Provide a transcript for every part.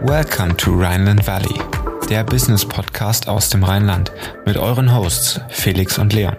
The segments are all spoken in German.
Welcome to Rhineland Valley, der Business Podcast aus dem Rheinland mit euren Hosts Felix und Leon.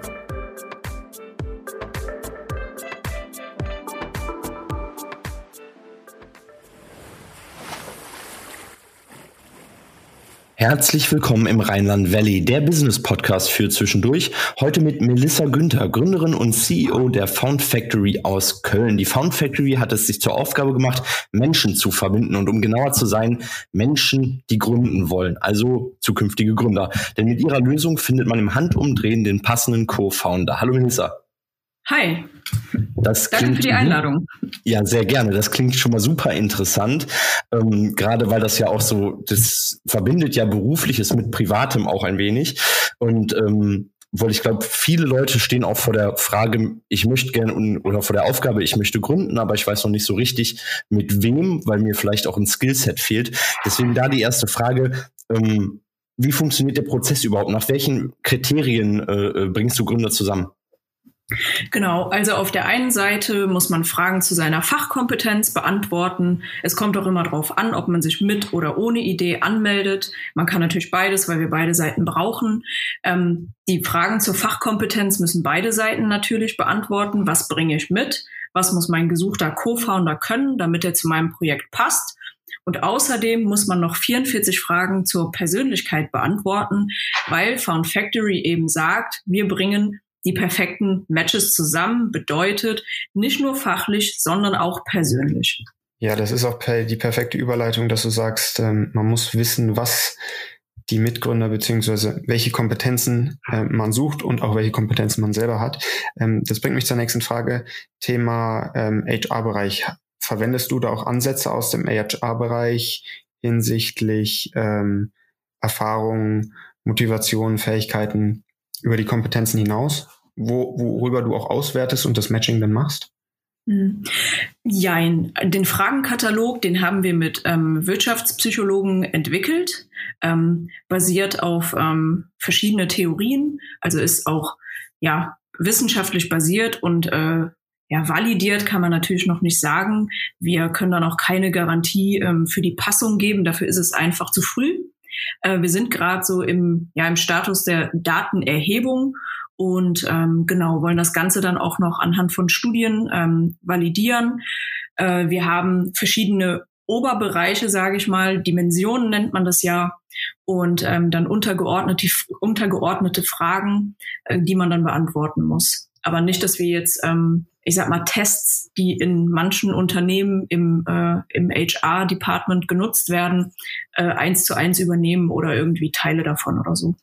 Herzlich willkommen im Rheinland Valley, der Business Podcast für zwischendurch. Heute mit Melissa Günther, Gründerin und CEO der Found Factory aus Köln. Die Found Factory hat es sich zur Aufgabe gemacht, Menschen zu verbinden und um genauer zu sein, Menschen, die gründen wollen, also zukünftige Gründer. Denn mit ihrer Lösung findet man im Handumdrehen den passenden Co-Founder. Hallo Melissa. Hi. Das Danke für die Einladung. Ja, sehr gerne. Das klingt schon mal super interessant. Ähm, gerade weil das ja auch so, das verbindet ja Berufliches mit Privatem auch ein wenig. Und ähm, weil ich glaube, viele Leute stehen auch vor der Frage, ich möchte gerne oder vor der Aufgabe, ich möchte gründen, aber ich weiß noch nicht so richtig mit wem, weil mir vielleicht auch ein Skillset fehlt. Deswegen da die erste Frage. Ähm, wie funktioniert der Prozess überhaupt? Nach welchen Kriterien äh, äh bringst du Gründer zusammen? Genau, also auf der einen Seite muss man Fragen zu seiner Fachkompetenz beantworten. Es kommt auch immer darauf an, ob man sich mit oder ohne Idee anmeldet. Man kann natürlich beides, weil wir beide Seiten brauchen. Ähm, die Fragen zur Fachkompetenz müssen beide Seiten natürlich beantworten. Was bringe ich mit? Was muss mein gesuchter Co-Founder können, damit er zu meinem Projekt passt? Und außerdem muss man noch 44 Fragen zur Persönlichkeit beantworten, weil Found Factory eben sagt, wir bringen die perfekten Matches zusammen bedeutet, nicht nur fachlich, sondern auch persönlich. Ja, das ist auch die perfekte Überleitung, dass du sagst, ähm, man muss wissen, was die Mitgründer beziehungsweise welche Kompetenzen äh, man sucht und auch welche Kompetenzen man selber hat. Ähm, das bringt mich zur nächsten Frage. Thema ähm, HR-Bereich. Verwendest du da auch Ansätze aus dem HR-Bereich hinsichtlich ähm, Erfahrungen, Motivation, Fähigkeiten über die Kompetenzen hinaus? wo, worüber du auch auswertest und das Matching dann machst? Hm. Jein. Den Fragenkatalog, den haben wir mit ähm, Wirtschaftspsychologen entwickelt, ähm, basiert auf ähm, verschiedene Theorien, also ist auch ja wissenschaftlich basiert und äh, ja, validiert kann man natürlich noch nicht sagen. Wir können dann auch keine Garantie ähm, für die Passung geben. Dafür ist es einfach zu früh. Äh, wir sind gerade so im, ja, im Status der Datenerhebung und ähm, genau wollen das Ganze dann auch noch anhand von Studien ähm, validieren. Äh, wir haben verschiedene Oberbereiche, sage ich mal, Dimensionen nennt man das ja, und ähm, dann untergeordnete, untergeordnete Fragen, äh, die man dann beantworten muss. Aber nicht, dass wir jetzt, ähm, ich sag mal, Tests, die in manchen Unternehmen im, äh, im HR-Department genutzt werden, äh, eins zu eins übernehmen oder irgendwie Teile davon oder so.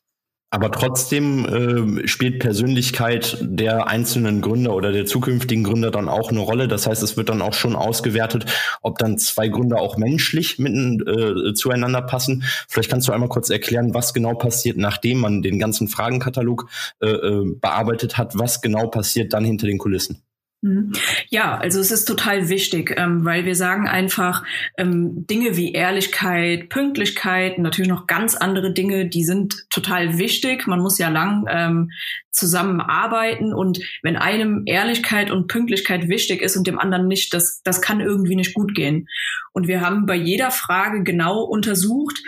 Aber trotzdem äh, spielt Persönlichkeit der einzelnen Gründer oder der zukünftigen Gründer dann auch eine Rolle. Das heißt, es wird dann auch schon ausgewertet, ob dann zwei Gründer auch menschlich mitten äh, zueinander passen. Vielleicht kannst du einmal kurz erklären, was genau passiert, nachdem man den ganzen Fragenkatalog äh, äh bearbeitet hat. Was genau passiert dann hinter den Kulissen? Mhm. Ja, also es ist total wichtig, ähm, weil wir sagen einfach, ähm, Dinge wie Ehrlichkeit, Pünktlichkeit, natürlich noch ganz andere Dinge, die sind total wichtig. Man muss ja lang ähm, zusammenarbeiten und wenn einem Ehrlichkeit und Pünktlichkeit wichtig ist und dem anderen nicht, das, das kann irgendwie nicht gut gehen. Und wir haben bei jeder Frage genau untersucht,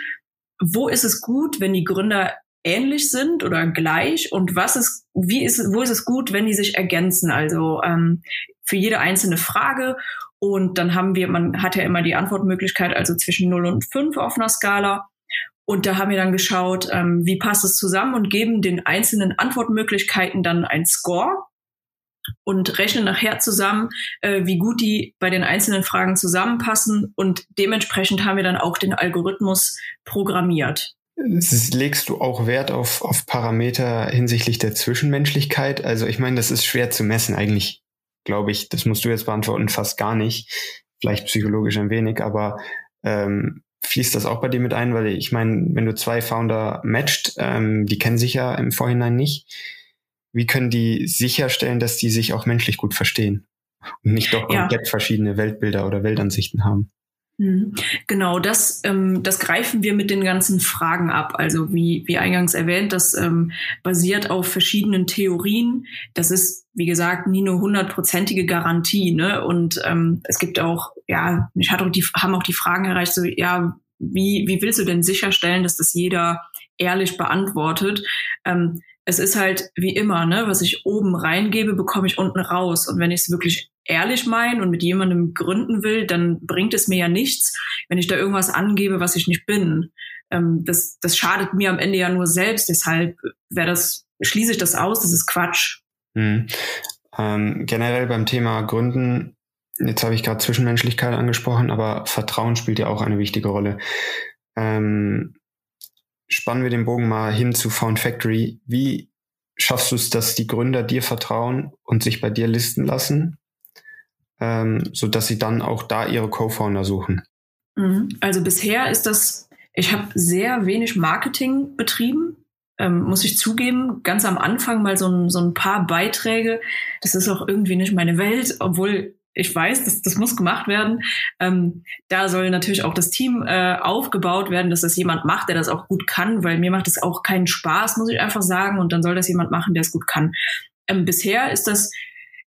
wo ist es gut, wenn die Gründer ähnlich sind oder gleich und was ist, wie ist, wo ist es gut, wenn die sich ergänzen? Also ähm, für jede einzelne Frage. Und dann haben wir, man hat ja immer die Antwortmöglichkeit, also zwischen 0 und 5 auf einer Skala. Und da haben wir dann geschaut, ähm, wie passt es zusammen und geben den einzelnen Antwortmöglichkeiten dann ein Score und rechnen nachher zusammen, äh, wie gut die bei den einzelnen Fragen zusammenpassen. Und dementsprechend haben wir dann auch den Algorithmus programmiert. Legst du auch Wert auf, auf Parameter hinsichtlich der Zwischenmenschlichkeit? Also ich meine, das ist schwer zu messen. Eigentlich glaube ich, das musst du jetzt beantworten, fast gar nicht. Vielleicht psychologisch ein wenig, aber ähm, fließt das auch bei dir mit ein? Weil ich meine, wenn du zwei Founder matcht, ähm, die kennen sich ja im Vorhinein nicht. Wie können die sicherstellen, dass die sich auch menschlich gut verstehen und nicht doch komplett ja. verschiedene Weltbilder oder Weltansichten haben? Mhm. Genau, das, ähm, das greifen wir mit den ganzen Fragen ab. Also wie, wie eingangs erwähnt, das ähm, basiert auf verschiedenen Theorien. Das ist, wie gesagt, nie eine hundertprozentige Garantie. Ne? Und ähm, es gibt auch, ja, mich hat auch die, haben auch die Fragen erreicht, so, ja, wie, wie willst du denn sicherstellen, dass das jeder ehrlich beantwortet? Ähm, es ist halt wie immer, ne, was ich oben reingebe, bekomme ich unten raus. Und wenn ich es wirklich ehrlich meine und mit jemandem gründen will, dann bringt es mir ja nichts, wenn ich da irgendwas angebe, was ich nicht bin. Ähm, das, das schadet mir am Ende ja nur selbst. Deshalb wäre das, schließe ich das aus, das ist Quatsch. Mhm. Ähm, generell beim Thema Gründen, jetzt habe ich gerade Zwischenmenschlichkeit angesprochen, aber Vertrauen spielt ja auch eine wichtige Rolle. Ähm, spannen wir den Bogen mal hin zu Found Factory. Wie schaffst du es, dass die Gründer dir vertrauen und sich bei dir listen lassen? Ähm, so dass sie dann auch da ihre Co-Founder suchen? Mhm. Also bisher ist das, ich habe sehr wenig Marketing betrieben, ähm, muss ich zugeben. Ganz am Anfang mal so ein, so ein paar Beiträge. Das ist auch irgendwie nicht meine Welt, obwohl ich weiß, das, das muss gemacht werden. Ähm, da soll natürlich auch das Team äh, aufgebaut werden, dass das jemand macht, der das auch gut kann, weil mir macht es auch keinen Spaß, muss ich einfach sagen. Und dann soll das jemand machen, der es gut kann. Ähm, bisher ist das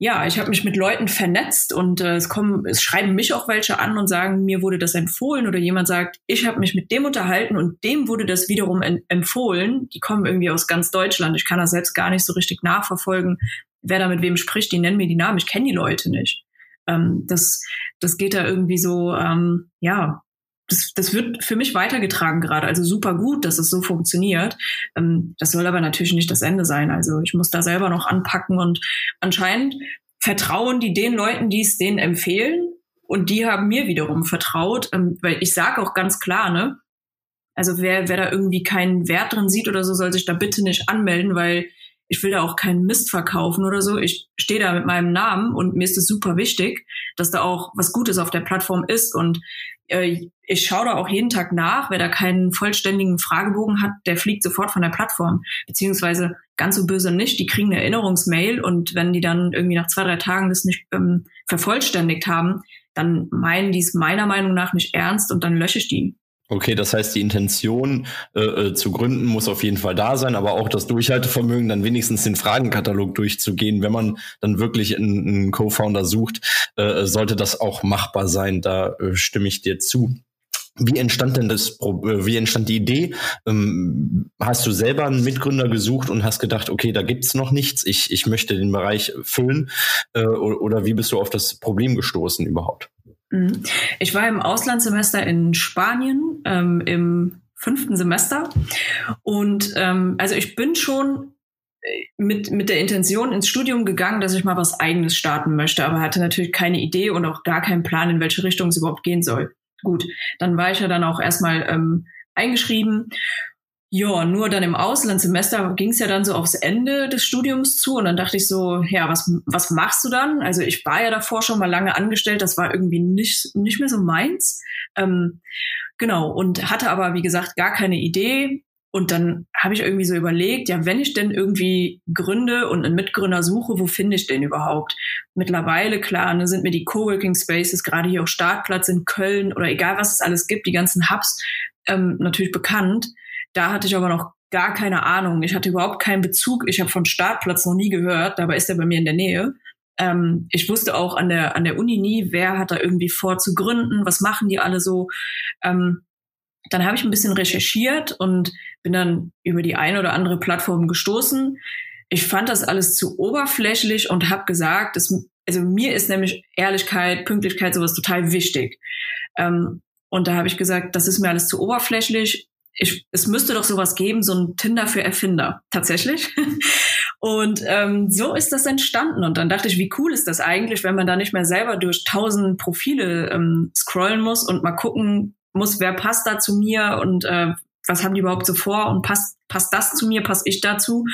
ja, ich habe mich mit Leuten vernetzt und äh, es kommen, es schreiben mich auch welche an und sagen, mir wurde das empfohlen oder jemand sagt, ich habe mich mit dem unterhalten und dem wurde das wiederum empfohlen. Die kommen irgendwie aus ganz Deutschland. Ich kann das selbst gar nicht so richtig nachverfolgen, wer da mit wem spricht. Die nennen mir die Namen. Ich kenne die Leute nicht. Ähm, das, das geht da irgendwie so, ähm, ja, das, das wird für mich weitergetragen gerade. Also super gut, dass es so funktioniert. Ähm, das soll aber natürlich nicht das Ende sein. Also ich muss da selber noch anpacken und anscheinend vertrauen die den Leuten, die es denen empfehlen. Und die haben mir wiederum vertraut, ähm, weil ich sage auch ganz klar, ne, also wer, wer da irgendwie keinen Wert drin sieht oder so, soll sich da bitte nicht anmelden, weil ich will da auch keinen Mist verkaufen oder so. Ich stehe da mit meinem Namen und mir ist es super wichtig, dass da auch was Gutes auf der Plattform ist. Und äh, ich schaue da auch jeden Tag nach. Wer da keinen vollständigen Fragebogen hat, der fliegt sofort von der Plattform. Beziehungsweise ganz so böse nicht, die kriegen eine Erinnerungsmail und wenn die dann irgendwie nach zwei, drei Tagen das nicht ähm, vervollständigt haben, dann meinen die es meiner Meinung nach nicht ernst und dann lösche ich die. Okay, das heißt, die Intention äh, äh, zu gründen muss auf jeden Fall da sein, aber auch das Durchhaltevermögen, dann wenigstens den Fragenkatalog durchzugehen, wenn man dann wirklich einen, einen Co-Founder sucht, äh, sollte das auch machbar sein. Da äh, stimme ich dir zu. Wie entstand denn das, äh, wie entstand die Idee? Ähm, hast du selber einen Mitgründer gesucht und hast gedacht, okay, da gibt's noch nichts, ich, ich möchte den Bereich füllen? Äh, oder wie bist du auf das Problem gestoßen überhaupt? Mhm. Ich war im Auslandssemester in Spanien ähm, im fünften Semester und ähm, also ich bin schon äh, mit, mit der Intention ins Studium gegangen, dass ich mal was eigenes starten möchte, aber hatte natürlich keine Idee und auch gar keinen Plan, in welche Richtung es überhaupt gehen soll. Gut, dann war ich ja dann auch erstmal ähm, eingeschrieben ja, nur dann im Auslandssemester ging es ja dann so aufs Ende des Studiums zu und dann dachte ich so, ja, was, was machst du dann? Also ich war ja davor schon mal lange angestellt, das war irgendwie nicht, nicht mehr so meins. Ähm, genau, und hatte aber, wie gesagt, gar keine Idee. Und dann habe ich irgendwie so überlegt, ja, wenn ich denn irgendwie gründe und einen Mitgründer suche, wo finde ich den überhaupt? Mittlerweile, klar, ne, sind mir die Coworking Spaces, gerade hier auch Startplatz in Köln oder egal was es alles gibt, die ganzen Hubs, ähm, natürlich bekannt. Da hatte ich aber noch gar keine Ahnung. Ich hatte überhaupt keinen Bezug. Ich habe von Startplatz noch nie gehört. Dabei ist er bei mir in der Nähe. Ähm, ich wusste auch an der, an der Uni nie, wer hat da irgendwie vor zu gründen, was machen die alle so. Ähm, dann habe ich ein bisschen recherchiert und bin dann über die eine oder andere Plattform gestoßen. Ich fand das alles zu oberflächlich und habe gesagt, dass, also mir ist nämlich Ehrlichkeit, Pünktlichkeit, sowas total wichtig. Ähm, und da habe ich gesagt, das ist mir alles zu oberflächlich ich, es müsste doch sowas geben, so ein Tinder für Erfinder, tatsächlich. Und ähm, so ist das entstanden. Und dann dachte ich, wie cool ist das eigentlich, wenn man da nicht mehr selber durch tausend Profile ähm, scrollen muss und mal gucken muss, wer passt da zu mir und äh, was haben die überhaupt so vor und passt, passt das zu mir, passt ich dazu,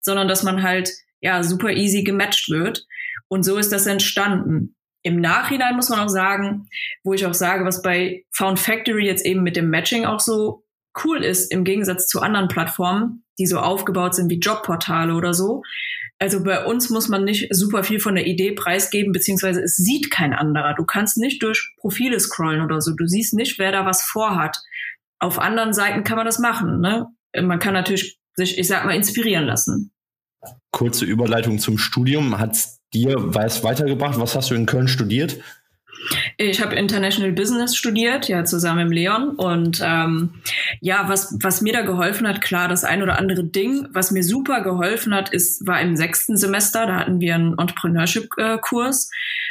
sondern dass man halt ja super easy gematcht wird. Und so ist das entstanden. Im Nachhinein muss man auch sagen, wo ich auch sage, was bei Found Factory jetzt eben mit dem Matching auch so cool ist im Gegensatz zu anderen Plattformen, die so aufgebaut sind wie Jobportale oder so. Also bei uns muss man nicht super viel von der Idee preisgeben, beziehungsweise es sieht kein anderer. Du kannst nicht durch Profile scrollen oder so. Du siehst nicht, wer da was vorhat. Auf anderen Seiten kann man das machen. Ne? Man kann natürlich sich, ich sag mal, inspirieren lassen. Kurze Überleitung zum Studium. Hat's dir was weitergebracht? Was hast du in Köln studiert? Ich habe International Business studiert, ja, zusammen im Leon. Und ähm, ja, was, was mir da geholfen hat, klar, das ein oder andere Ding, was mir super geholfen hat, ist, war im sechsten Semester, da hatten wir einen Entrepreneurship-Kurs.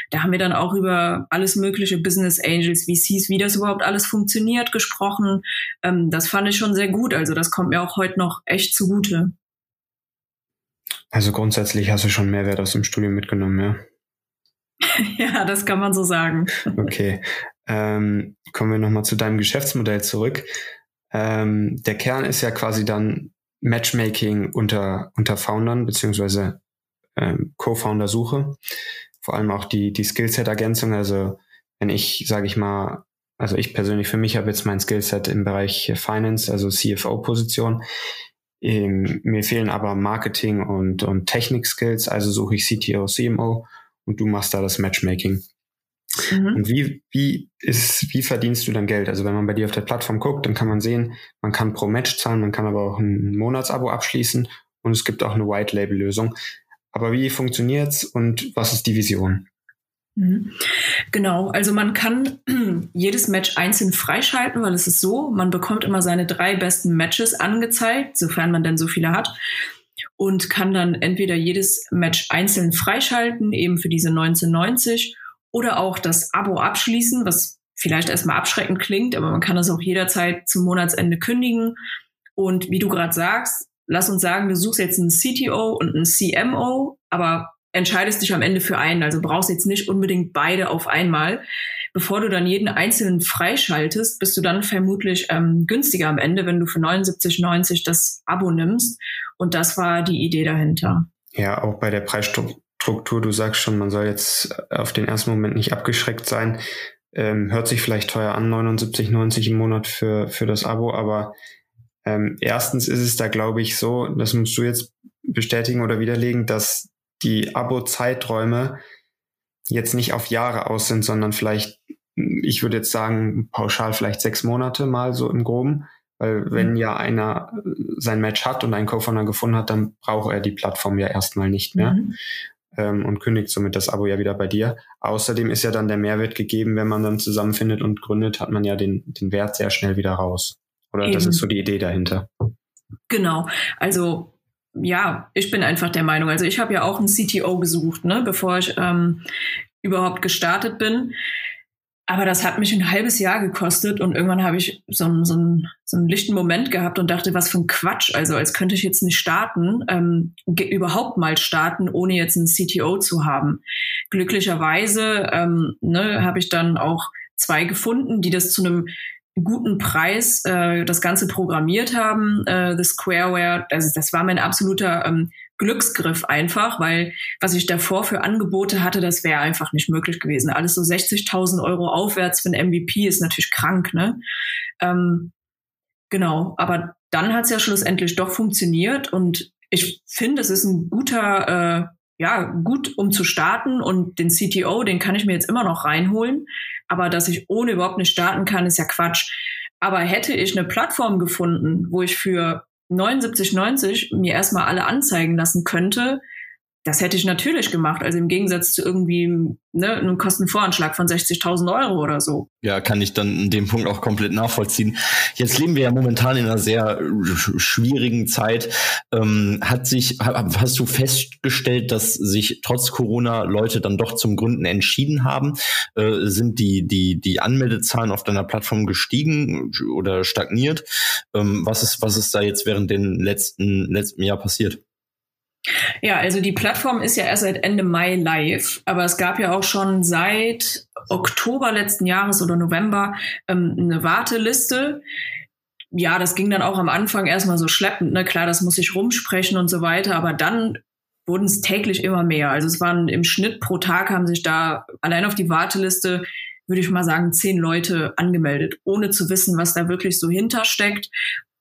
Da haben wir dann auch über alles mögliche Business Angels, VCs, wie das überhaupt alles funktioniert, gesprochen. Ähm, das fand ich schon sehr gut. Also das kommt mir auch heute noch echt zugute. Also grundsätzlich hast du schon Mehrwert aus dem Studium mitgenommen, ja? ja, das kann man so sagen. Okay. Ähm, kommen wir nochmal zu deinem Geschäftsmodell zurück. Ähm, der Kern ist ja quasi dann Matchmaking unter, unter Foundern beziehungsweise ähm, Co-Founder-Suche. Vor allem auch die, die Skillset-Ergänzung. Also wenn ich, sage ich mal, also ich persönlich für mich habe jetzt mein Skillset im Bereich Finance, also CFO-Position. Ähm, mir fehlen aber Marketing und, und Technik-Skills, also suche ich CTO, CMO und du machst da das Matchmaking. Mhm. Und wie, wie ist, wie verdienst du dann Geld? Also wenn man bei dir auf der Plattform guckt, dann kann man sehen, man kann pro Match zahlen, man kann aber auch ein Monatsabo abschließen und es gibt auch eine White Label Lösung. Aber wie funktioniert's und was ist die Vision? Mhm. Genau, also man kann jedes Match einzeln freischalten, weil es ist so, man bekommt immer seine drei besten Matches angezeigt, sofern man denn so viele hat und kann dann entweder jedes Match einzeln freischalten, eben für diese 1990 oder auch das Abo abschließen, was vielleicht erstmal abschreckend klingt, aber man kann das auch jederzeit zum Monatsende kündigen. Und wie du gerade sagst, lass uns sagen, du suchst jetzt einen CTO und einen CMO, aber entscheidest dich am Ende für einen. Also brauchst jetzt nicht unbedingt beide auf einmal. Bevor du dann jeden einzelnen freischaltest, bist du dann vermutlich ähm, günstiger am Ende, wenn du für 79,90 das Abo nimmst. Und das war die Idee dahinter. Ja, auch bei der Preisstruktur, du sagst schon, man soll jetzt auf den ersten Moment nicht abgeschreckt sein. Ähm, hört sich vielleicht teuer an, 79,90 im Monat für, für das Abo, aber ähm, erstens ist es da, glaube ich, so, das musst du jetzt bestätigen oder widerlegen, dass die Abo-Zeiträume jetzt nicht auf Jahre aus sind, sondern vielleicht, ich würde jetzt sagen, pauschal vielleicht sechs Monate mal so im Groben. Weil wenn mhm. ja einer sein Match hat und einen Co-Founder gefunden hat, dann braucht er die Plattform ja erstmal nicht mehr. Mhm. Ähm, und kündigt somit das Abo ja wieder bei dir. Außerdem ist ja dann der Mehrwert gegeben, wenn man dann zusammenfindet und gründet, hat man ja den, den Wert sehr schnell wieder raus. Oder Eben. das ist so die Idee dahinter. Genau. Also ja, ich bin einfach der Meinung. Also ich habe ja auch einen CTO gesucht, ne, bevor ich ähm, überhaupt gestartet bin. Aber das hat mich ein halbes Jahr gekostet und irgendwann habe ich so einen, so, einen, so einen lichten Moment gehabt und dachte, was für ein Quatsch. Also als könnte ich jetzt nicht starten, ähm, überhaupt mal starten, ohne jetzt einen CTO zu haben. Glücklicherweise ähm, ne, habe ich dann auch zwei gefunden, die das zu einem guten Preis äh, das Ganze programmiert haben, äh, The Squareware. Also das war mein absoluter ähm, Glücksgriff einfach, weil was ich davor für Angebote hatte, das wäre einfach nicht möglich gewesen. Alles so 60.000 Euro aufwärts für ein MVP ist natürlich krank, ne? Ähm, genau, aber dann hat es ja schlussendlich doch funktioniert und ich finde, es ist ein guter, äh, ja, gut, um zu starten und den CTO, den kann ich mir jetzt immer noch reinholen. Aber dass ich ohne überhaupt nicht starten kann, ist ja Quatsch. Aber hätte ich eine Plattform gefunden, wo ich für 79,90 mir erstmal alle anzeigen lassen könnte, das hätte ich natürlich gemacht. Also im Gegensatz zu irgendwie ne, einem Kostenvoranschlag von 60.000 Euro oder so. Ja, kann ich dann in dem Punkt auch komplett nachvollziehen. Jetzt leben wir ja momentan in einer sehr schwierigen Zeit. Ähm, hat sich, hast du festgestellt, dass sich trotz Corona Leute dann doch zum Gründen entschieden haben? Äh, sind die, die, die Anmeldezahlen auf deiner Plattform gestiegen oder stagniert? Ähm, was ist, was ist da jetzt während den letzten, letzten Jahr passiert? Ja, also die Plattform ist ja erst seit Ende Mai live, aber es gab ja auch schon seit Oktober letzten Jahres oder November ähm, eine Warteliste. Ja, das ging dann auch am Anfang erstmal so schleppend, ne? Klar, das muss ich rumsprechen und so weiter, aber dann wurden es täglich immer mehr. Also es waren im Schnitt pro Tag haben sich da allein auf die Warteliste würde ich mal sagen, zehn Leute angemeldet, ohne zu wissen, was da wirklich so hintersteckt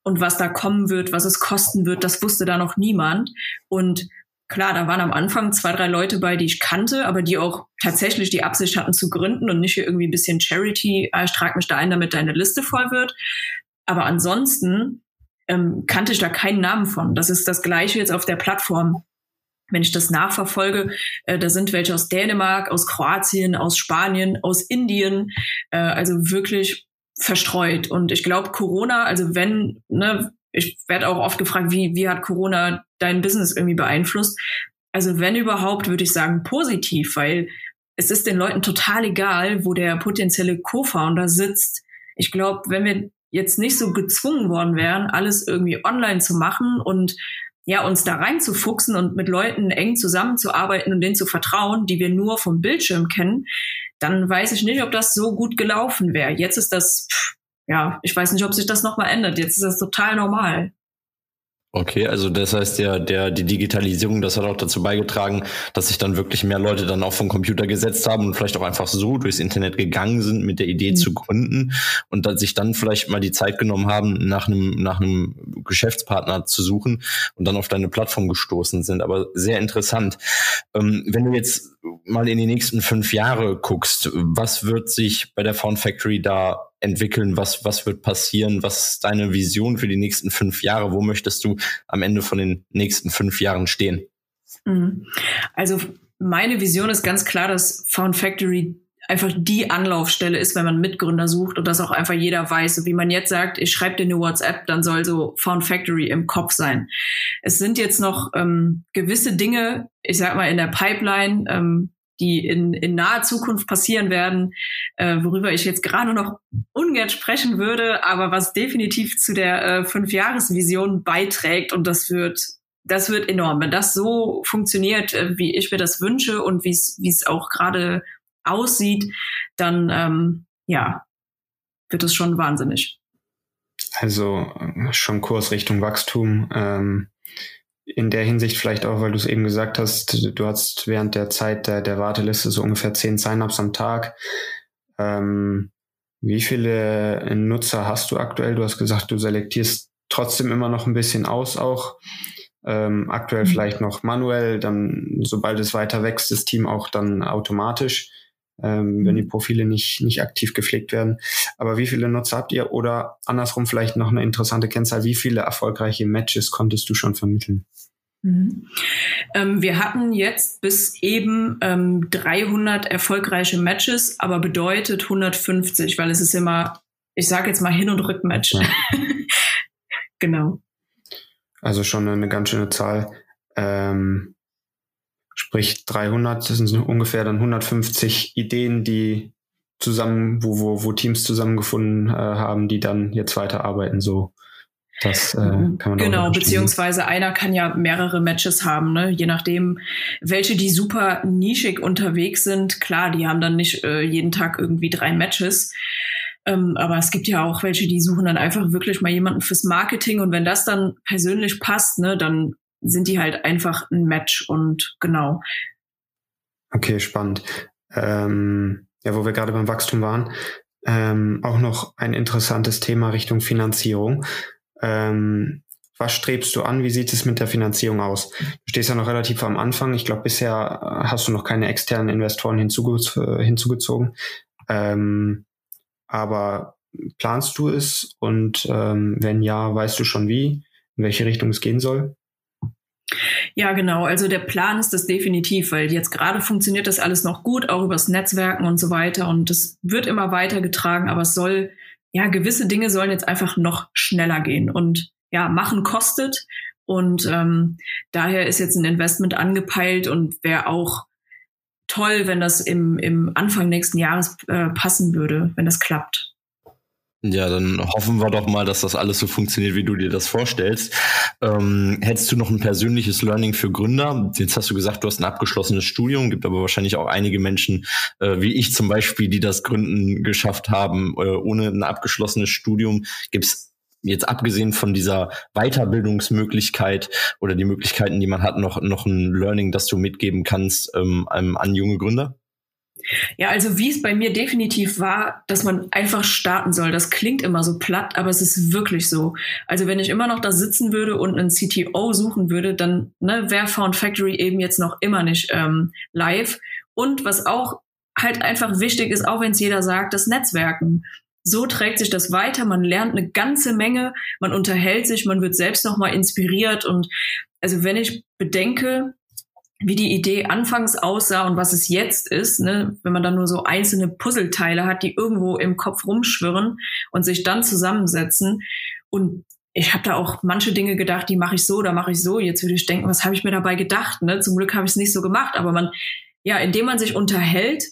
und was da kommen wird, was es kosten wird, das wusste da noch niemand. Und klar, da waren am Anfang zwei, drei Leute bei, die ich kannte, aber die auch tatsächlich die Absicht hatten zu gründen und nicht hier irgendwie ein bisschen Charity, ich trage mich da ein, damit deine Liste voll wird. Aber ansonsten ähm, kannte ich da keinen Namen von. Das ist das Gleiche jetzt auf der Plattform. Wenn ich das nachverfolge, äh, da sind welche aus Dänemark, aus Kroatien, aus Spanien, aus Indien, äh, also wirklich verstreut. Und ich glaube, Corona, also wenn, ne, ich werde auch oft gefragt, wie, wie hat Corona dein Business irgendwie beeinflusst? Also wenn überhaupt, würde ich sagen positiv, weil es ist den Leuten total egal, wo der potenzielle Co-Founder sitzt. Ich glaube, wenn wir jetzt nicht so gezwungen worden wären, alles irgendwie online zu machen und ja, uns da reinzufuchsen und mit Leuten eng zusammenzuarbeiten und denen zu vertrauen, die wir nur vom Bildschirm kennen, dann weiß ich nicht, ob das so gut gelaufen wäre. Jetzt ist das ja, ich weiß nicht, ob sich das nochmal ändert. Jetzt ist das total normal. Okay, also das heißt ja, der, die Digitalisierung, das hat auch dazu beigetragen, dass sich dann wirklich mehr Leute dann auch vom Computer gesetzt haben und vielleicht auch einfach so durchs Internet gegangen sind mit der Idee mhm. zu gründen und dann sich dann vielleicht mal die Zeit genommen haben, nach einem, nach einem Geschäftspartner zu suchen und dann auf deine Plattform gestoßen sind. Aber sehr interessant. Ähm, wenn du jetzt mal in die nächsten fünf Jahre guckst, was wird sich bei der Found Factory da entwickeln? Was, was wird passieren? Was ist deine Vision für die nächsten fünf Jahre? Wo möchtest du am Ende von den nächsten fünf Jahren stehen? Mhm. Also meine Vision ist ganz klar, dass Found Factory einfach die Anlaufstelle ist, wenn man Mitgründer sucht und dass auch einfach jeder weiß, wie man jetzt sagt, ich schreibe dir eine WhatsApp, dann soll so Found Factory im Kopf sein. Es sind jetzt noch ähm, gewisse Dinge, ich sag mal in der Pipeline, ähm, die in, in naher Zukunft passieren werden, äh, worüber ich jetzt gerade noch ungern sprechen würde, aber was definitiv zu der äh, Fünf-Jahres-Vision beiträgt und das wird das wird enorm. Wenn das so funktioniert, äh, wie ich mir das wünsche und wie es auch gerade aussieht, dann ähm, ja, wird es schon wahnsinnig. Also äh, schon Kurs Richtung Wachstum. Ähm, in der Hinsicht vielleicht auch, weil du es eben gesagt hast, du hast während der Zeit der, der Warteliste so ungefähr zehn Sign-ups am Tag. Ähm, wie viele Nutzer hast du aktuell? Du hast gesagt, du selektierst trotzdem immer noch ein bisschen aus auch. Ähm, aktuell mhm. vielleicht noch manuell, dann sobald es weiter wächst, das Team auch dann automatisch ähm, wenn die Profile nicht, nicht aktiv gepflegt werden. Aber wie viele Nutzer habt ihr? Oder andersrum vielleicht noch eine interessante Kennzahl, wie viele erfolgreiche Matches konntest du schon vermitteln? Mhm. Ähm, wir hatten jetzt bis eben ähm, 300 erfolgreiche Matches, aber bedeutet 150, weil es ist immer, ich sage jetzt mal Hin- und Rückmatch. Ja. genau. Also schon eine ganz schöne Zahl. Ähm, Sprich 300, das sind ungefähr dann 150 Ideen, die zusammen, wo, wo, wo Teams zusammengefunden äh, haben, die dann jetzt weiterarbeiten. So, das äh, kann man Genau, beziehungsweise einer kann ja mehrere Matches haben, ne? je nachdem, welche die super nischig unterwegs sind. Klar, die haben dann nicht äh, jeden Tag irgendwie drei Matches. Ähm, aber es gibt ja auch welche, die suchen dann einfach wirklich mal jemanden fürs Marketing und wenn das dann persönlich passt, ne, dann sind die halt einfach ein Match und genau. Okay, spannend. Ähm, ja, wo wir gerade beim Wachstum waren, ähm, auch noch ein interessantes Thema Richtung Finanzierung. Ähm, was strebst du an? Wie sieht es mit der Finanzierung aus? Du stehst ja noch relativ am Anfang. Ich glaube, bisher hast du noch keine externen Investoren hinzuge hinzugezogen. Ähm, aber planst du es? Und ähm, wenn ja, weißt du schon wie, in welche Richtung es gehen soll? Ja, genau. Also der Plan ist das definitiv, weil jetzt gerade funktioniert das alles noch gut, auch übers Netzwerken und so weiter. Und es wird immer weitergetragen, aber es soll, ja, gewisse Dinge sollen jetzt einfach noch schneller gehen. Und ja, machen kostet. Und ähm, daher ist jetzt ein Investment angepeilt und wäre auch toll, wenn das im, im Anfang nächsten Jahres äh, passen würde, wenn das klappt. Ja, dann hoffen wir doch mal, dass das alles so funktioniert, wie du dir das vorstellst. Ähm, hättest du noch ein persönliches Learning für Gründer? Jetzt hast du gesagt, du hast ein abgeschlossenes Studium, gibt aber wahrscheinlich auch einige Menschen, äh, wie ich zum Beispiel, die das Gründen geschafft haben, äh, ohne ein abgeschlossenes Studium. Gibt es jetzt abgesehen von dieser Weiterbildungsmöglichkeit oder die Möglichkeiten, die man hat, noch, noch ein Learning, das du mitgeben kannst ähm, an junge Gründer? Ja, also wie es bei mir definitiv war, dass man einfach starten soll. Das klingt immer so platt, aber es ist wirklich so. Also wenn ich immer noch da sitzen würde und einen CTO suchen würde, dann ne, wäre Found Factory eben jetzt noch immer nicht ähm, live. Und was auch halt einfach wichtig ist, auch wenn es jeder sagt, das Netzwerken. So trägt sich das weiter. Man lernt eine ganze Menge, man unterhält sich, man wird selbst nochmal inspiriert. Und also wenn ich bedenke, wie die Idee anfangs aussah und was es jetzt ist, ne, wenn man dann nur so einzelne Puzzleteile hat, die irgendwo im Kopf rumschwirren und sich dann zusammensetzen. Und ich habe da auch manche Dinge gedacht, die mache ich so, da mache ich so. Jetzt würde ich denken, was habe ich mir dabei gedacht? Ne? Zum Glück habe ich es nicht so gemacht, aber man, ja, indem man sich unterhält,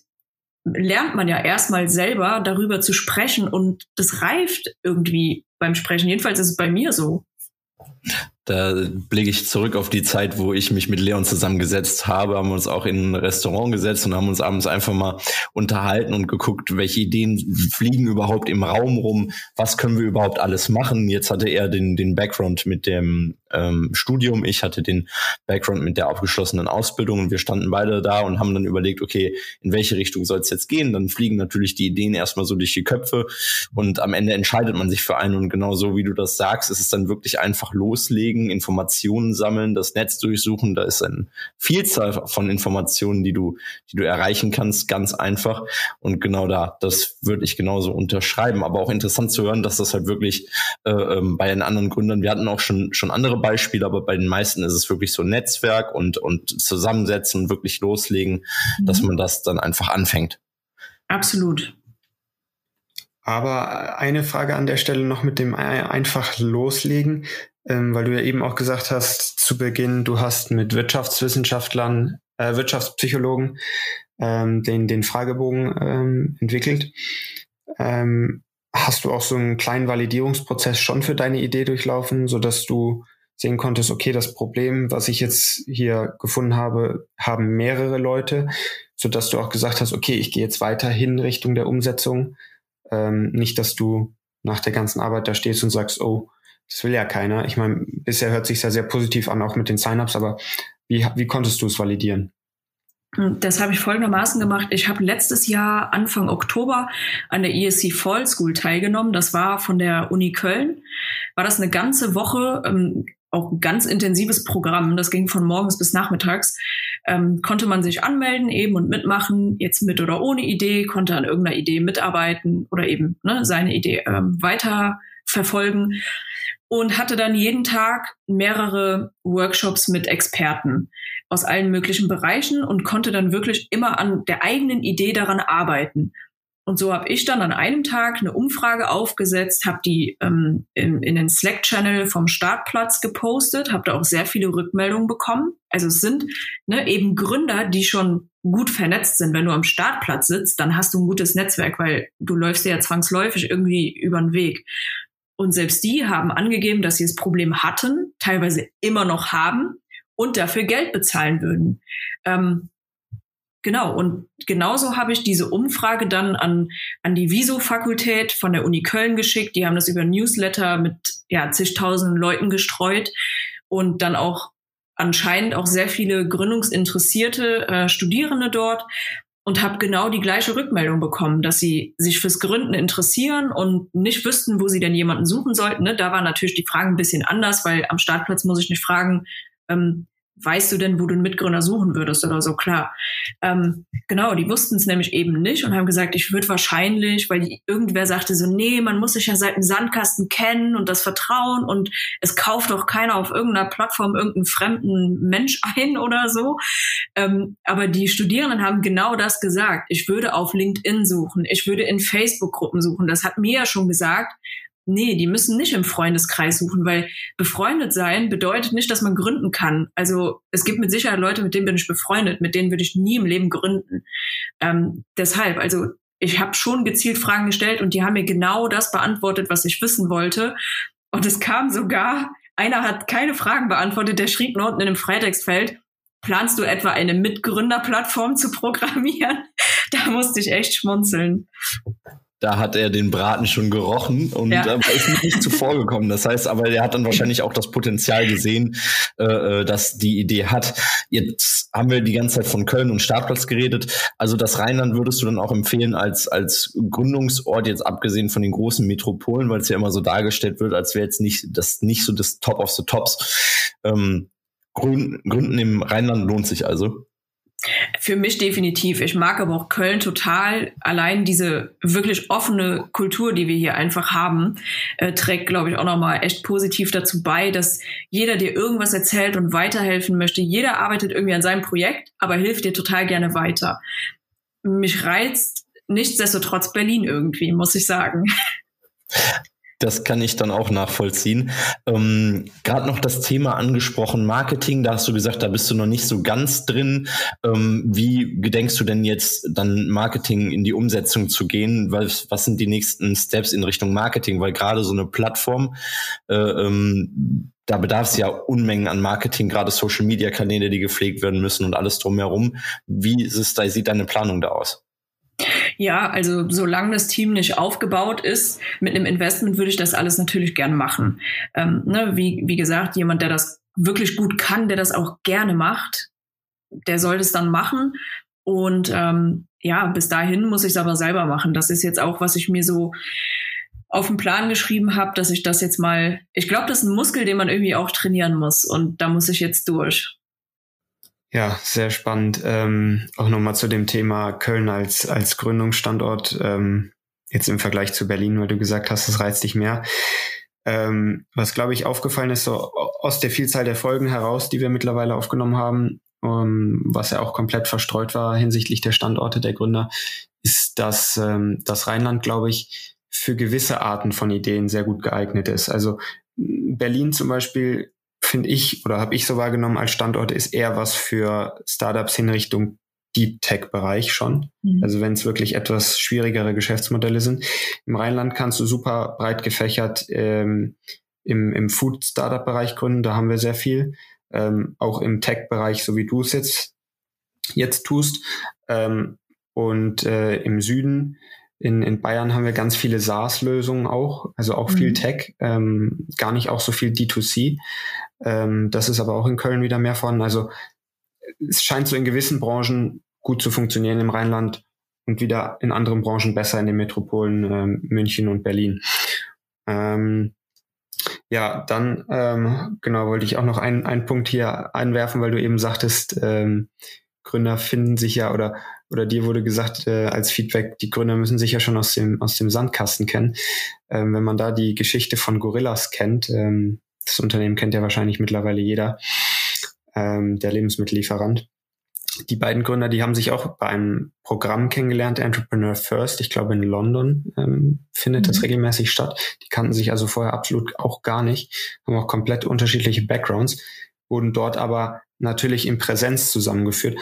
lernt man ja erstmal selber darüber zu sprechen und das reift irgendwie beim Sprechen. Jedenfalls ist es bei mir so. Da blicke ich zurück auf die Zeit, wo ich mich mit Leon zusammengesetzt habe, haben uns auch in ein Restaurant gesetzt und haben uns abends einfach mal unterhalten und geguckt, welche Ideen fliegen überhaupt im Raum rum, was können wir überhaupt alles machen. Jetzt hatte er den, den Background mit dem ähm, Studium, ich hatte den Background mit der abgeschlossenen Ausbildung und wir standen beide da und haben dann überlegt, okay, in welche Richtung soll es jetzt gehen? Dann fliegen natürlich die Ideen erstmal so durch die Köpfe und am Ende entscheidet man sich für einen und genau so wie du das sagst, ist es dann wirklich einfach loslegen beschäftigen, Informationen sammeln, das Netz durchsuchen. Da ist eine Vielzahl von Informationen, die du, die du erreichen kannst, ganz einfach. Und genau da, das würde ich genauso unterschreiben. Aber auch interessant zu hören, dass das halt wirklich äh, ähm, bei den anderen Gründern, wir hatten auch schon, schon andere Beispiele, aber bei den meisten ist es wirklich so Netzwerk und, und zusammensetzen wirklich loslegen, mhm. dass man das dann einfach anfängt. Absolut. Aber eine Frage an der Stelle noch mit dem einfach loslegen ähm, weil du ja eben auch gesagt hast zu Beginn, du hast mit Wirtschaftswissenschaftlern, äh, Wirtschaftspsychologen ähm, den, den Fragebogen ähm, entwickelt. Ähm, hast du auch so einen kleinen Validierungsprozess schon für deine Idee durchlaufen, so dass du sehen konntest, okay, das Problem, was ich jetzt hier gefunden habe, haben mehrere Leute, so dass du auch gesagt hast, okay, ich gehe jetzt weiterhin Richtung der Umsetzung. Ähm, nicht, dass du nach der ganzen Arbeit da stehst und sagst, oh, das will ja keiner. Ich meine, bisher hört sich ja sehr positiv an, auch mit den Sign-ups, aber wie, wie konntest du es validieren? Das habe ich folgendermaßen gemacht. Ich habe letztes Jahr Anfang Oktober an der ESC Fall School teilgenommen. Das war von der Uni Köln. War das eine ganze Woche, ähm, auch ein ganz intensives Programm. Das ging von morgens bis nachmittags. Ähm, konnte man sich anmelden eben und mitmachen, jetzt mit oder ohne Idee, konnte an irgendeiner Idee mitarbeiten oder eben ne, seine Idee ähm, weiter verfolgen und hatte dann jeden Tag mehrere Workshops mit Experten aus allen möglichen Bereichen und konnte dann wirklich immer an der eigenen Idee daran arbeiten. Und so habe ich dann an einem Tag eine Umfrage aufgesetzt, habe die ähm, in, in den Slack-Channel vom Startplatz gepostet, habe da auch sehr viele Rückmeldungen bekommen. Also es sind ne, eben Gründer, die schon gut vernetzt sind. Wenn du am Startplatz sitzt, dann hast du ein gutes Netzwerk, weil du läufst ja zwangsläufig irgendwie über den Weg. Und selbst die haben angegeben, dass sie das Problem hatten, teilweise immer noch haben und dafür Geld bezahlen würden. Ähm, genau, und genauso habe ich diese Umfrage dann an, an die Viso-Fakultät von der Uni Köln geschickt. Die haben das über Newsletter mit ja, zigtausenden Leuten gestreut und dann auch anscheinend auch sehr viele gründungsinteressierte äh, Studierende dort und habe genau die gleiche Rückmeldung bekommen, dass sie sich fürs Gründen interessieren und nicht wüssten, wo sie denn jemanden suchen sollten. Ne? Da war natürlich die Frage ein bisschen anders, weil am Startplatz muss ich nicht fragen, ähm, weißt du denn, wo du einen Mitgründer suchen würdest oder so, klar. Ähm, genau, die wussten es nämlich eben nicht und haben gesagt, ich würde wahrscheinlich, weil die, irgendwer sagte so, nee, man muss sich ja seit dem Sandkasten kennen und das Vertrauen und es kauft doch keiner auf irgendeiner Plattform irgendeinen fremden Mensch ein oder so. Ähm, aber die Studierenden haben genau das gesagt. Ich würde auf LinkedIn suchen, ich würde in Facebook-Gruppen suchen. Das hat mir ja schon gesagt, Nee, die müssen nicht im Freundeskreis suchen, weil befreundet sein bedeutet nicht, dass man gründen kann. Also es gibt mit Sicherheit Leute, mit denen bin ich befreundet, mit denen würde ich nie im Leben gründen. Ähm, deshalb, also ich habe schon gezielt Fragen gestellt und die haben mir genau das beantwortet, was ich wissen wollte. Und es kam sogar, einer hat keine Fragen beantwortet, der schrieb nur unten in einem Freitextfeld, planst du etwa eine Mitgründerplattform zu programmieren? Da musste ich echt schmunzeln. Da hat er den Braten schon gerochen und ja. äh, ist nicht zuvor gekommen. Das heißt, aber er hat dann wahrscheinlich auch das Potenzial gesehen, äh, äh, dass die Idee hat. Jetzt haben wir die ganze Zeit von Köln und Startplatz geredet. Also das Rheinland würdest du dann auch empfehlen als als Gründungsort jetzt abgesehen von den großen Metropolen, weil es ja immer so dargestellt wird, als wäre jetzt nicht das nicht so das Top of the Tops. Ähm, Gründen im Rheinland lohnt sich also. Für mich definitiv. Ich mag aber auch Köln total. Allein diese wirklich offene Kultur, die wir hier einfach haben, äh, trägt, glaube ich, auch nochmal echt positiv dazu bei, dass jeder dir irgendwas erzählt und weiterhelfen möchte. Jeder arbeitet irgendwie an seinem Projekt, aber hilft dir total gerne weiter. Mich reizt nichtsdestotrotz Berlin irgendwie, muss ich sagen. Das kann ich dann auch nachvollziehen. Ähm, Gerade noch das Thema angesprochen, Marketing, da hast du gesagt, da bist du noch nicht so ganz drin. Ähm, wie gedenkst du denn jetzt dann Marketing in die Umsetzung zu gehen? Was, was sind die nächsten Steps in Richtung Marketing? Weil gerade so eine Plattform, äh, ähm, da bedarf es ja Unmengen an Marketing, gerade Social-Media-Kanäle, die gepflegt werden müssen und alles drumherum. Wie ist es, da sieht deine Planung da aus? Ja, also solange das Team nicht aufgebaut ist, mit einem Investment würde ich das alles natürlich gern machen. Ähm, ne, wie, wie gesagt, jemand, der das wirklich gut kann, der das auch gerne macht, der soll das dann machen. Und ähm, ja, bis dahin muss ich es aber selber machen. Das ist jetzt auch, was ich mir so auf den Plan geschrieben habe, dass ich das jetzt mal, ich glaube, das ist ein Muskel, den man irgendwie auch trainieren muss. Und da muss ich jetzt durch. Ja, sehr spannend. Ähm, auch nochmal zu dem Thema Köln als, als Gründungsstandort, ähm, jetzt im Vergleich zu Berlin, weil du gesagt hast, es reizt dich mehr. Ähm, was, glaube ich, aufgefallen ist, so aus der Vielzahl der Folgen heraus, die wir mittlerweile aufgenommen haben, um, ähm, was ja auch komplett verstreut war hinsichtlich der Standorte der Gründer, ist, dass ähm, das Rheinland, glaube ich, für gewisse Arten von Ideen sehr gut geeignet ist. Also Berlin zum Beispiel finde ich oder habe ich so wahrgenommen als Standort, ist eher was für Startups in Richtung Deep Tech-Bereich schon. Mhm. Also wenn es wirklich etwas schwierigere Geschäftsmodelle sind. Im Rheinland kannst du super breit gefächert ähm, im, im Food-Startup-Bereich gründen, da haben wir sehr viel. Ähm, auch im Tech-Bereich, so wie du es jetzt, jetzt tust. Ähm, und äh, im Süden in, in Bayern haben wir ganz viele SaaS-Lösungen auch, also auch viel mhm. Tech, ähm, gar nicht auch so viel D2C. Ähm, das ist aber auch in Köln wieder mehr vorhanden. Also es scheint so in gewissen Branchen gut zu funktionieren im Rheinland und wieder in anderen Branchen besser in den Metropolen ähm, München und Berlin. Ähm, ja, dann ähm, genau wollte ich auch noch einen, einen Punkt hier einwerfen, weil du eben sagtest, ähm, Gründer finden sich ja oder oder dir wurde gesagt äh, als Feedback, die Gründer müssen sich ja schon aus dem aus dem Sandkasten kennen. Ähm, wenn man da die Geschichte von Gorillas kennt, ähm, das Unternehmen kennt ja wahrscheinlich mittlerweile jeder, ähm, der Lebensmittellieferant. Die beiden Gründer, die haben sich auch bei einem Programm kennengelernt, Entrepreneur First. Ich glaube, in London ähm, findet mhm. das regelmäßig statt. Die kannten sich also vorher absolut auch gar nicht, haben auch komplett unterschiedliche Backgrounds, wurden dort aber natürlich in Präsenz zusammengeführt.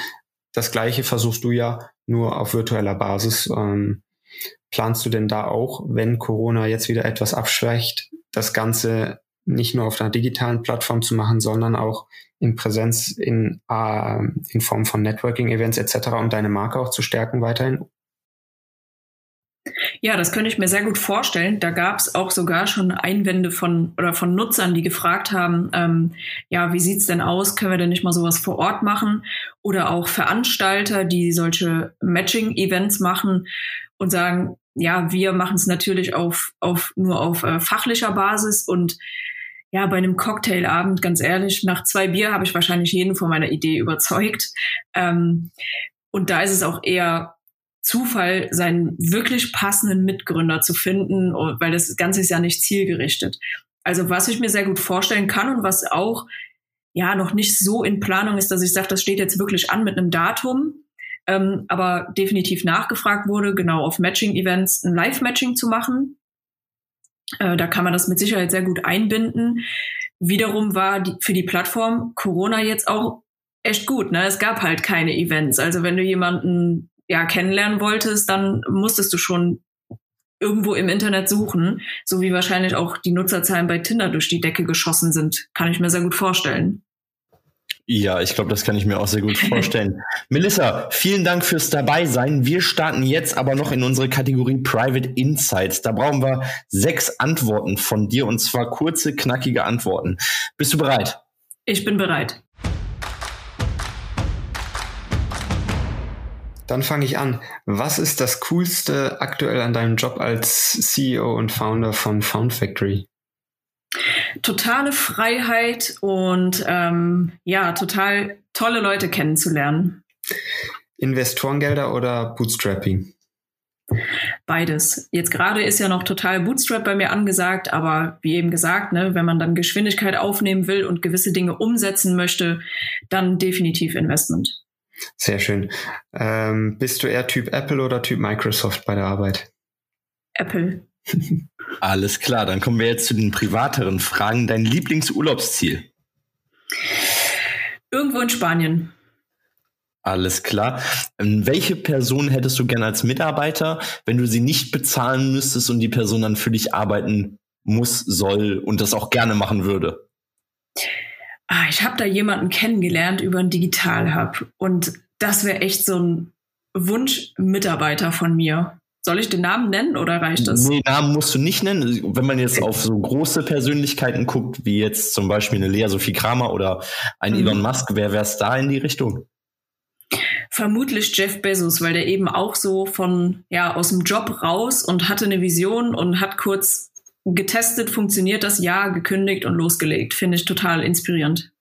Das gleiche versuchst du ja nur auf virtueller Basis. Ähm, planst du denn da auch, wenn Corona jetzt wieder etwas abschwächt, das Ganze nicht nur auf einer digitalen Plattform zu machen, sondern auch in Präsenz in, äh, in Form von Networking-Events etc. und deine Marke auch zu stärken weiterhin? Ja, das könnte ich mir sehr gut vorstellen. Da gab es auch sogar schon Einwände von oder von Nutzern, die gefragt haben, ähm, ja, wie sieht's denn aus? Können wir denn nicht mal sowas vor Ort machen? Oder auch Veranstalter, die solche Matching-Events machen und sagen, ja, wir machen es natürlich auf, auf nur auf äh, fachlicher Basis und ja, bei einem Cocktailabend, ganz ehrlich, nach zwei Bier habe ich wahrscheinlich jeden von meiner Idee überzeugt. Ähm, und da ist es auch eher Zufall, seinen wirklich passenden Mitgründer zu finden, weil das Ganze ist ja nicht zielgerichtet. Also was ich mir sehr gut vorstellen kann und was auch ja noch nicht so in Planung ist, dass ich sage, das steht jetzt wirklich an mit einem Datum, ähm, aber definitiv nachgefragt wurde, genau auf Matching-Events ein Live-Matching zu machen. Äh, da kann man das mit Sicherheit sehr gut einbinden. Wiederum war die, für die Plattform Corona jetzt auch echt gut. Ne? Es gab halt keine Events. Also wenn du jemanden ja kennenlernen wolltest, dann musstest du schon irgendwo im Internet suchen, so wie wahrscheinlich auch die Nutzerzahlen bei Tinder durch die Decke geschossen sind. Kann ich mir sehr gut vorstellen. Ja, ich glaube, das kann ich mir auch sehr gut vorstellen. Melissa, vielen Dank fürs Dabeisein. Wir starten jetzt aber noch in unsere Kategorie Private Insights. Da brauchen wir sechs Antworten von dir und zwar kurze, knackige Antworten. Bist du bereit? Ich bin bereit. Dann fange ich an. Was ist das Coolste aktuell an deinem Job als CEO und Founder von Found Factory? Totale Freiheit und ähm, ja, total tolle Leute kennenzulernen. Investorengelder oder Bootstrapping? Beides. Jetzt gerade ist ja noch total Bootstrap bei mir angesagt, aber wie eben gesagt, ne, wenn man dann Geschwindigkeit aufnehmen will und gewisse Dinge umsetzen möchte, dann definitiv Investment. Sehr schön. Ähm, bist du eher Typ Apple oder Typ Microsoft bei der Arbeit? Apple. Alles klar, dann kommen wir jetzt zu den privateren Fragen. Dein Lieblingsurlaubsziel? Irgendwo in Spanien. Alles klar. Ähm, welche Person hättest du gerne als Mitarbeiter, wenn du sie nicht bezahlen müsstest und die Person dann für dich arbeiten muss, soll und das auch gerne machen würde? Ah, ich habe da jemanden kennengelernt über einen Digital Hub und das wäre echt so ein Wunsch-Mitarbeiter von mir. Soll ich den Namen nennen oder reicht das? Nee, Namen musst du nicht nennen. Wenn man jetzt auf so große Persönlichkeiten guckt, wie jetzt zum Beispiel eine Lea Sophie Kramer oder ein mhm. Elon Musk, wer wäre es da in die Richtung? Vermutlich Jeff Bezos, weil der eben auch so von, ja, aus dem Job raus und hatte eine Vision und hat kurz getestet, funktioniert das, ja, gekündigt und losgelegt. Finde ich total inspirierend.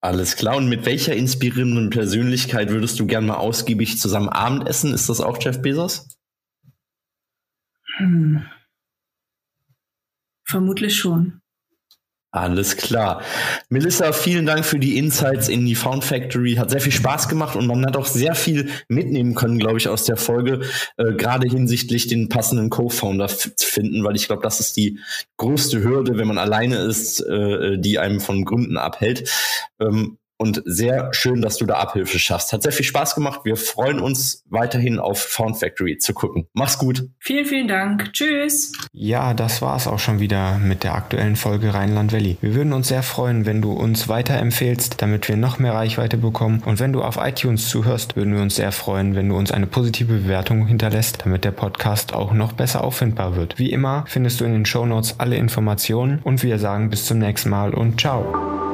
Alles klar. Und mit welcher inspirierenden Persönlichkeit würdest du gern mal ausgiebig zusammen Abendessen? Ist das auch Jeff Bezos? Hm. Vermutlich schon. Alles klar. Melissa, vielen Dank für die Insights in die Found Factory. Hat sehr viel Spaß gemacht und man hat auch sehr viel mitnehmen können, glaube ich, aus der Folge, äh, gerade hinsichtlich den passenden Co-Founder zu finden, weil ich glaube, das ist die größte Hürde, wenn man alleine ist, äh, die einem von Gründen abhält. Ähm, und sehr schön, dass du da Abhilfe schaffst. Hat sehr viel Spaß gemacht. Wir freuen uns weiterhin auf Found Factory zu gucken. Mach's gut. Vielen, vielen Dank. Tschüss. Ja, das war's auch schon wieder mit der aktuellen Folge Rheinland Valley. Wir würden uns sehr freuen, wenn du uns weiterempfehlst, damit wir noch mehr Reichweite bekommen. Und wenn du auf iTunes zuhörst, würden wir uns sehr freuen, wenn du uns eine positive Bewertung hinterlässt, damit der Podcast auch noch besser auffindbar wird. Wie immer findest du in den Show Notes alle Informationen und wir sagen bis zum nächsten Mal und ciao.